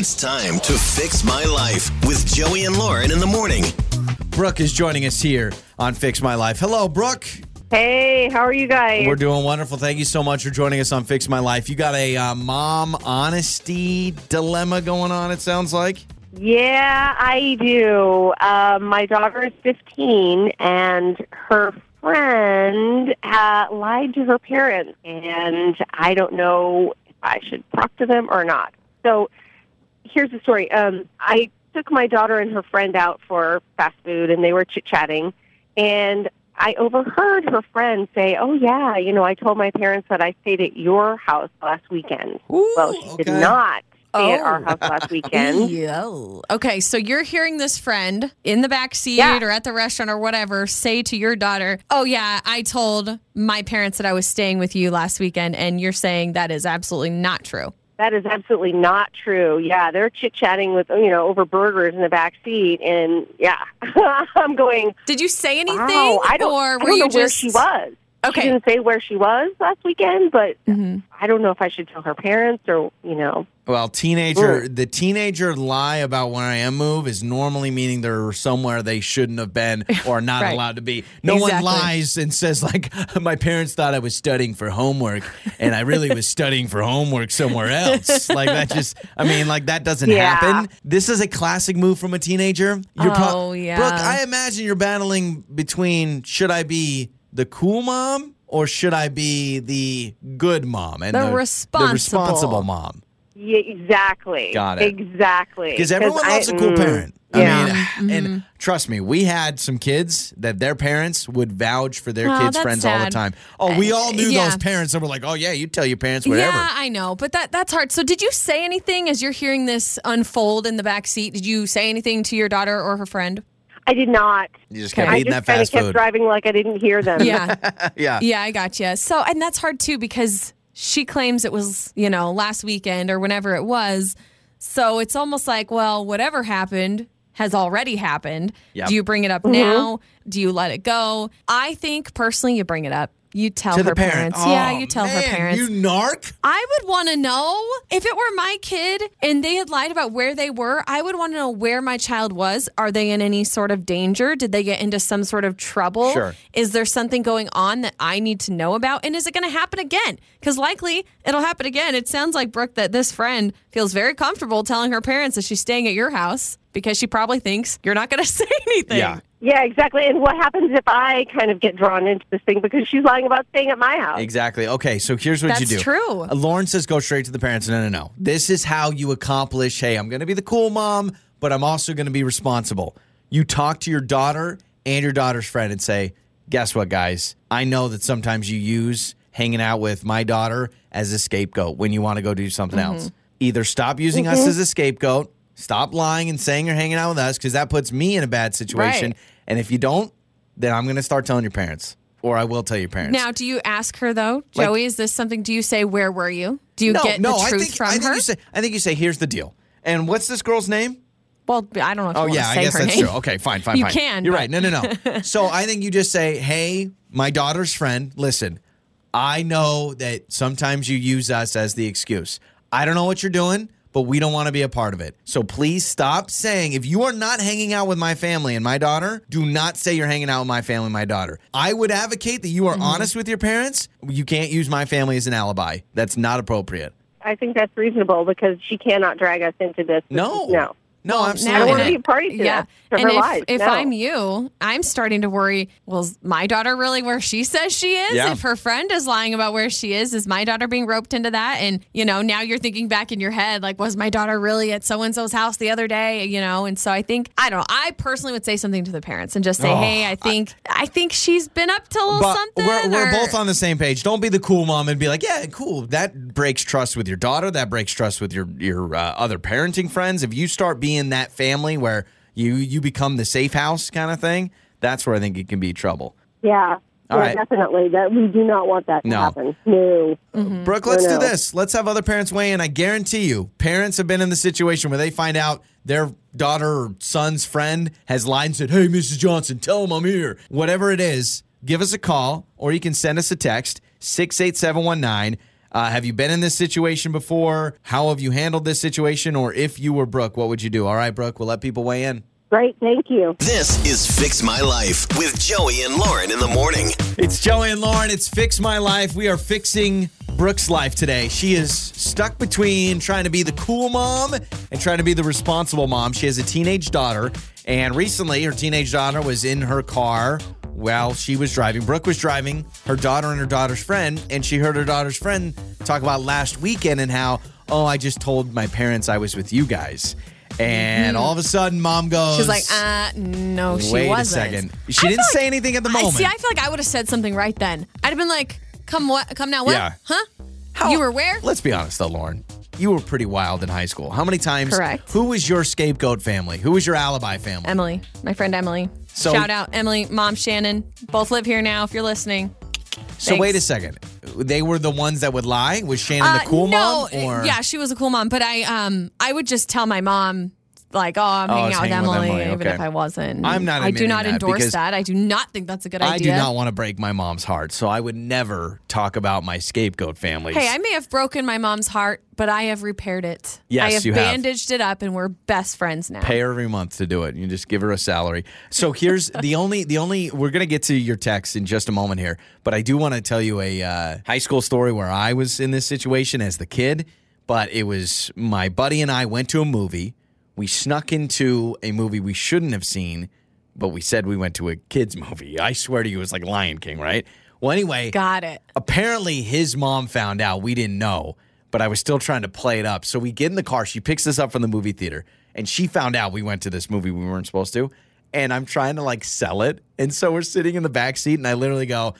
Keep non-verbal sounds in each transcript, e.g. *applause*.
It's time to fix my life with Joey and Lauren in the morning. Brooke is joining us here on Fix My Life. Hello, Brooke. Hey, how are you guys? We're doing wonderful. Thank you so much for joining us on Fix My Life. You got a uh, mom honesty dilemma going on, it sounds like. yeah, I do. Um, my daughter is 15, and her friend uh, lied to her parents, and I don't know if I should talk to them or not. So here's the story. Um, I took my daughter and her friend out for fast food, and they were chit chatting, and I overheard her friend say, "Oh yeah, you know, I told my parents that I stayed at your house last weekend." Ooh, well, she did not stay at Oh. our house last *laughs* weekend. Yo. Okay, so you're hearing this friend in the back seat Yeah. or at the restaurant or whatever say to your daughter, "Oh yeah, I told my parents that I was staying with you last weekend," and you're saying that is absolutely not true. That is absolutely not true. Yeah, they're chit chatting with you know over burgers in the back seat, and yeah, *laughs* I'm going. Did you say anything, Wow, I don't, or I don't you know where just she was. Okay. She didn't say where she was last weekend, but Mhm. I don't know if I should tell her parents or you know. Well, teenager, Ooh. the teenager lie about where I am move is normally meaning they're somewhere they shouldn't have been or not *laughs* Right. allowed to be. No one lies and says like, *laughs* my parents thought I was studying for homework and I really was studying for homework somewhere else. like that just, I mean, like that doesn't Yeah. happen. This is a classic move from a teenager. You're Oh, yeah. Brooke, I imagine you're battling between should I be the cool mom or should I be the good mom and The the responsible. responsible mom? Yeah, exactly. Got it. Exactly. Because everyone I- loves a cool mm, parent. Yeah. I mean, and trust me, we had some kids that their parents would vouch for their Oh, kids' that's friends all the time. Oh, we Uh, all knew yeah. those parents that were like, oh, yeah, you tell your parents whatever. Yeah, I know, but that that's hard. So, did you say anything as you're hearing this unfold in the back seat? Did you say anything to your daughter or her friend? I did not. You just kept I eating just that kind of fast kept food. driving like I didn't hear them. Yeah. *laughs* yeah. Yeah, I got you. So, and that's hard too because she claims it was, you know, last weekend or whenever it was. So it's almost like, well, whatever happened has already happened. Yep. Do you bring it up mm-hmm. now? Do you let it go? I think personally, you bring it up. You tell To her parent. parents. Oh, yeah, you tell her parents. You narc? I would want to know if it were my kid and they had lied about where they were. I would want to know where my child was. Are they in any sort of danger? Did they get into some sort of trouble? Sure. Is there something going on that I need to know about? And is it going to happen again? Because likely it'll happen again. It sounds like, Brooke, that this friend feels very comfortable telling her parents that she's staying at your house because she probably thinks you're not going *laughs* to say anything. Yeah. Yeah, exactly. And what happens if I kind of get drawn into this thing because she's lying about staying at my house? Exactly. Okay, so here's what you do. That's true. Uh, Lauren says go straight to the parents. No, no, no. This is how you accomplish hey, I'm going to be the cool mom, but I'm also going to be responsible. You talk to your daughter and your daughter's friend and say, guess what, guys? I know that sometimes you use hanging out with my daughter as a scapegoat when you want to go do something Mm-hmm. else. Either stop using us as a scapegoat, stop lying and saying you're hanging out with us because that puts me in a bad situation. Right. And if you don't, then I'm going to start telling your parents, or I will tell your parents. Now, do you ask her though, Like- Joey? Is this something? Do you say where were you? Do you no, get no, the truth I think, from I think her? You say, I think you say, here's the deal. And what's this girl's name? well, I don't know. If Oh, yeah, I guess that's name. true. Okay, fine, fine, You fine. can, You're but- right. No, no, no. *laughs* so I think you just say, hey, my daughter's friend, listen, I know that sometimes you use us as the excuse. I don't know what you're doing, but we don't want to be a part of it. So please stop saying, if you are not hanging out with my family and my daughter, do not say you're hanging out with my family and my daughter. I would advocate that you Mm-hmm. are honest with your parents. You can't use my family as an alibi. That's not appropriate. I think that's reasonable because she cannot drag us into this. This No. No. No, Well, absolutely. I don't want now- to be a party to yeah. that, and her if, lives. if no. I'm you, I'm starting to worry. Well, is my daughter really where she says she is? Yeah. If her friend is lying about where she is, is my daughter being roped into that? And you know, now you're thinking back in your head, like, was my daughter really at so and so's house the other day? You know, and so I think I don't know. I personally would say something to the parents and just say, Oh, hey, I think I, think she's been up to a little But something. we're, we're or- both on the same page. Don't be the cool mom and be like, yeah, cool. That breaks trust with your daughter. That breaks trust with your your uh, other parenting friends. If you start being that family where you you become the safe house kind of thing, that's where I think it can be trouble. Yeah. All yeah, right. definitely. That we do not want that to No. happen. No. Mm-hmm. Brooke, let's I do this. Let's have other parents weigh in. I guarantee you, parents have been in the situation where they find out their daughter or son's friend has lied and said, Hey, Mrs. Johnson, tell him I'm here. Whatever it is, give us a call or you can send us a text, 68719. Uh, have you been in this situation before? How have you handled this situation? Or if you were Brooke, what would you do? All right, Brooke, we'll let people weigh in. Great, thank you. This is Fix My Life with Joey and Lauren in the morning. It's Joey and Lauren. It's Fix My Life. We are fixing Brooke's life today. She is stuck between trying to be the cool mom and trying to be the responsible mom. She has a teenage daughter, and recently her teenage daughter was in her car while she was driving. Brooke was driving her daughter and her daughter's friend, and she heard her daughter's friend talk about last weekend and how, oh, I just told my parents I was with you guys. And all of a sudden, mom goes, She's like, uh, no, she Wait wasn't. Wait a second. She feel didn't say anything at the I moment. see. I feel like I would have said something right then. I'd have been like, "Come what? Come now? What? Yeah. Huh? How- you were where? Let's be honest, though, Lauren. You were pretty wild in high school. How many times? Correct. Who was your scapegoat family? Who was your alibi family? Emily, my friend Emily. So- Shout out Emily, mom Shannon. Both live here now. If you're listening, so wait a second. They were the ones that would lie. Was Shannon Uh, the cool no, mom? Or yeah, she was a cool mom. But I, um, I would just tell my mom. Like, oh, I'm Oh, hanging out with hanging with Emily, Emily, even okay. if I wasn't. I'm not I do admitting not that endorse because that. I do not think that's a good idea. I idea. do not want to break my mom's heart, so I would never talk about my scapegoat families. Hey, I may have broken my mom's heart, but I have repaired it. Yes, I have you have. bandaged it up, and we're best friends now. pay her every month to do it. You just give her a salary. So here's *laughs* the only the only we're gonna get to your text in just a moment here, but I do want to tell you a uh, high school story where I was in this situation as the kid. But it was my buddy and I went to a movie. We snuck into a movie we shouldn't have seen, but we said we went to a kids movie. I swear to you, it was like Lion King, right? Well, anyway, Got it. apparently his mom found out. We didn't know, but I was still trying to play it up. So we get in the car. She picks us up from the movie theater, and she found out we went to this movie we weren't supposed to. And I'm trying to like sell it, and so we're sitting in the back seat, and I literally go,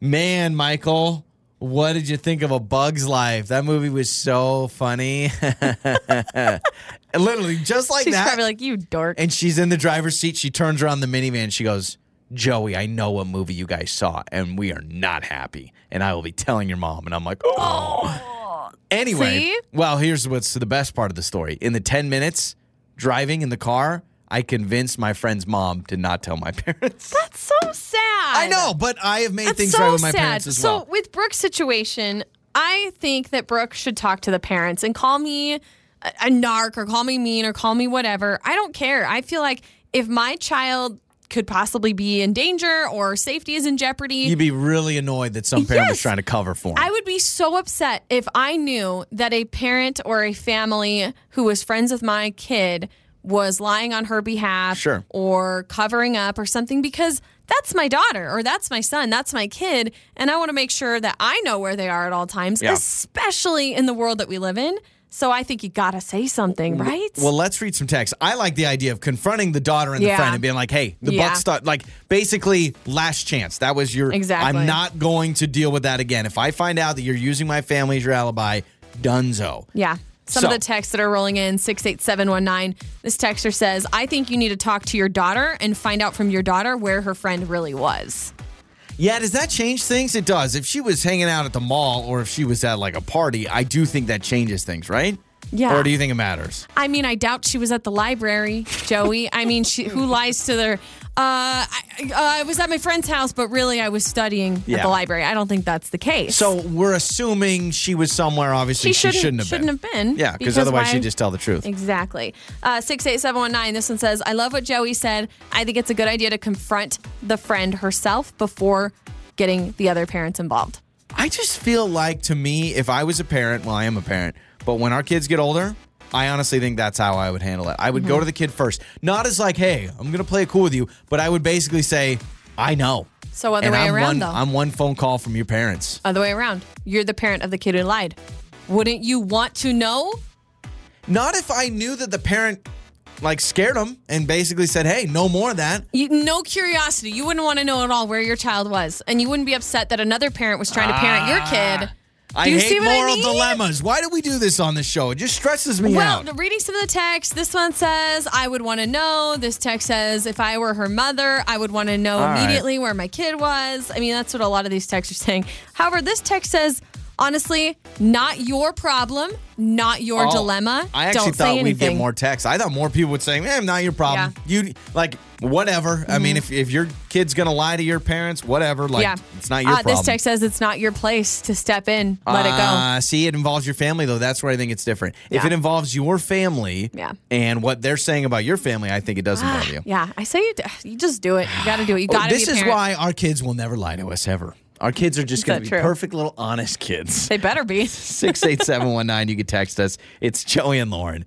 "Man, Michael." What did you think of A Bug's Life? That movie was so funny. *laughs* and literally, just like She's that. probably like, you dork. And she's in the driver's seat. She turns around the minivan. She goes, Joey, I know what movie you guys saw, and we are not happy. And I will be telling your mom. And I'm like, oh. Anyway, See? well, here's what's the best part of the story. In the 10 minutes driving in the car, I convinced my friend's mom to not tell my *laughs* parents. That's so sad. I know, but I have made That's things so right with my sad. parents as so well. So with Brooke's situation, I think that Brooke should talk to the parents and call me a, a narc or call me mean or call me whatever. I don't care. I feel like if my child could possibly be in danger or safety is in jeopardy, You'd be really annoyed that some parent was trying to cover for him. I would be so upset if I knew that a parent or a family who was friends with my kid was lying on her behalf Sure. or covering up or something because that's my daughter or that's my son, that's my kid. And I want to make sure that I know where they are at all times, Yeah. especially in the world that we live in. So I think you got to say something, right? Well, let's read some text. I like the idea of confronting the daughter and the Yeah. friend and being like, "Hey, the Yeah. buck stop." Like basically, last chance. That was your. Exactly. I'm not going to deal with that again. If I find out that you're using my family as your alibi, dunzo. Yeah. Some So- of the texts that are rolling in 68719. This texter says, I think you need to talk to your daughter and find out from your daughter where her friend really was. Yeah, does that change things? It does. If she was hanging out at the mall or if she was at like a party, I do think that changes things, right? Yeah. Or do you think it matters? I mean, I doubt she was at the library, Joey. I mean, she who lies to their. Uh, I, uh, I was at my friend's house, but really I was studying at the library. I don't think that's the case. So we're assuming she was somewhere. Obviously, she shouldn't, have been. have been. Yeah, because otherwise why- she'd just tell the truth. Exactly. Uh, 68719, this one says, I love what Joey said. I think it's a good idea to confront the friend herself before getting the other parents involved. I just feel like to me, if I was a parent, well, I am a parent, but when our kids get older, I honestly think that's how I would handle it. I would Mm-hmm. go to the kid first, not as like, "Hey, I'm gonna play it cool with you," but I would basically say, "I know." So other and way I'm around, one, though. I'm one phone call from your parents. Other way around. You're the parent of the kid who lied. Wouldn't you want to know? Not if I knew that the parent like scared them and basically said, "Hey, no more of that." You, no curiosity. You wouldn't want to know at all where your child was, and you wouldn't be upset that another parent was trying to parent your kid. I hate see what I moral mean? dilemmas. Why do we do this on the show? It just stresses me Well, out. Well, reading some of the text, this one says, I would want to know. This text says, if I were her mother, I would want to know All right. immediately where my kid was. I mean, that's what a lot of these texts are saying. However, this text says, Honestly, not your problem, not your Oh, dilemma. I actually Don't thought we'd anything. get more texts. I thought more people would say, "Man, not your problem." You like whatever. I mean, if, if your kid's gonna lie to your parents, whatever. Like Mm-hmm. yeah, it's not your uh, problem. This text says it's not your place to step in. Let it go. Uh, see, it involves your family, though. That's where I think it's different. If it involves your family Yeah. and what they're saying about your family, I think it does involve *sighs* you. Yeah, I say you, you just do it. You got to do it. You Oh, got to this be a is why our kids will never lie to us ever. Our kids are just going to be true? perfect little honest kids. They better be. *laughs* 68719, you can text us. It's Joey and Lauren.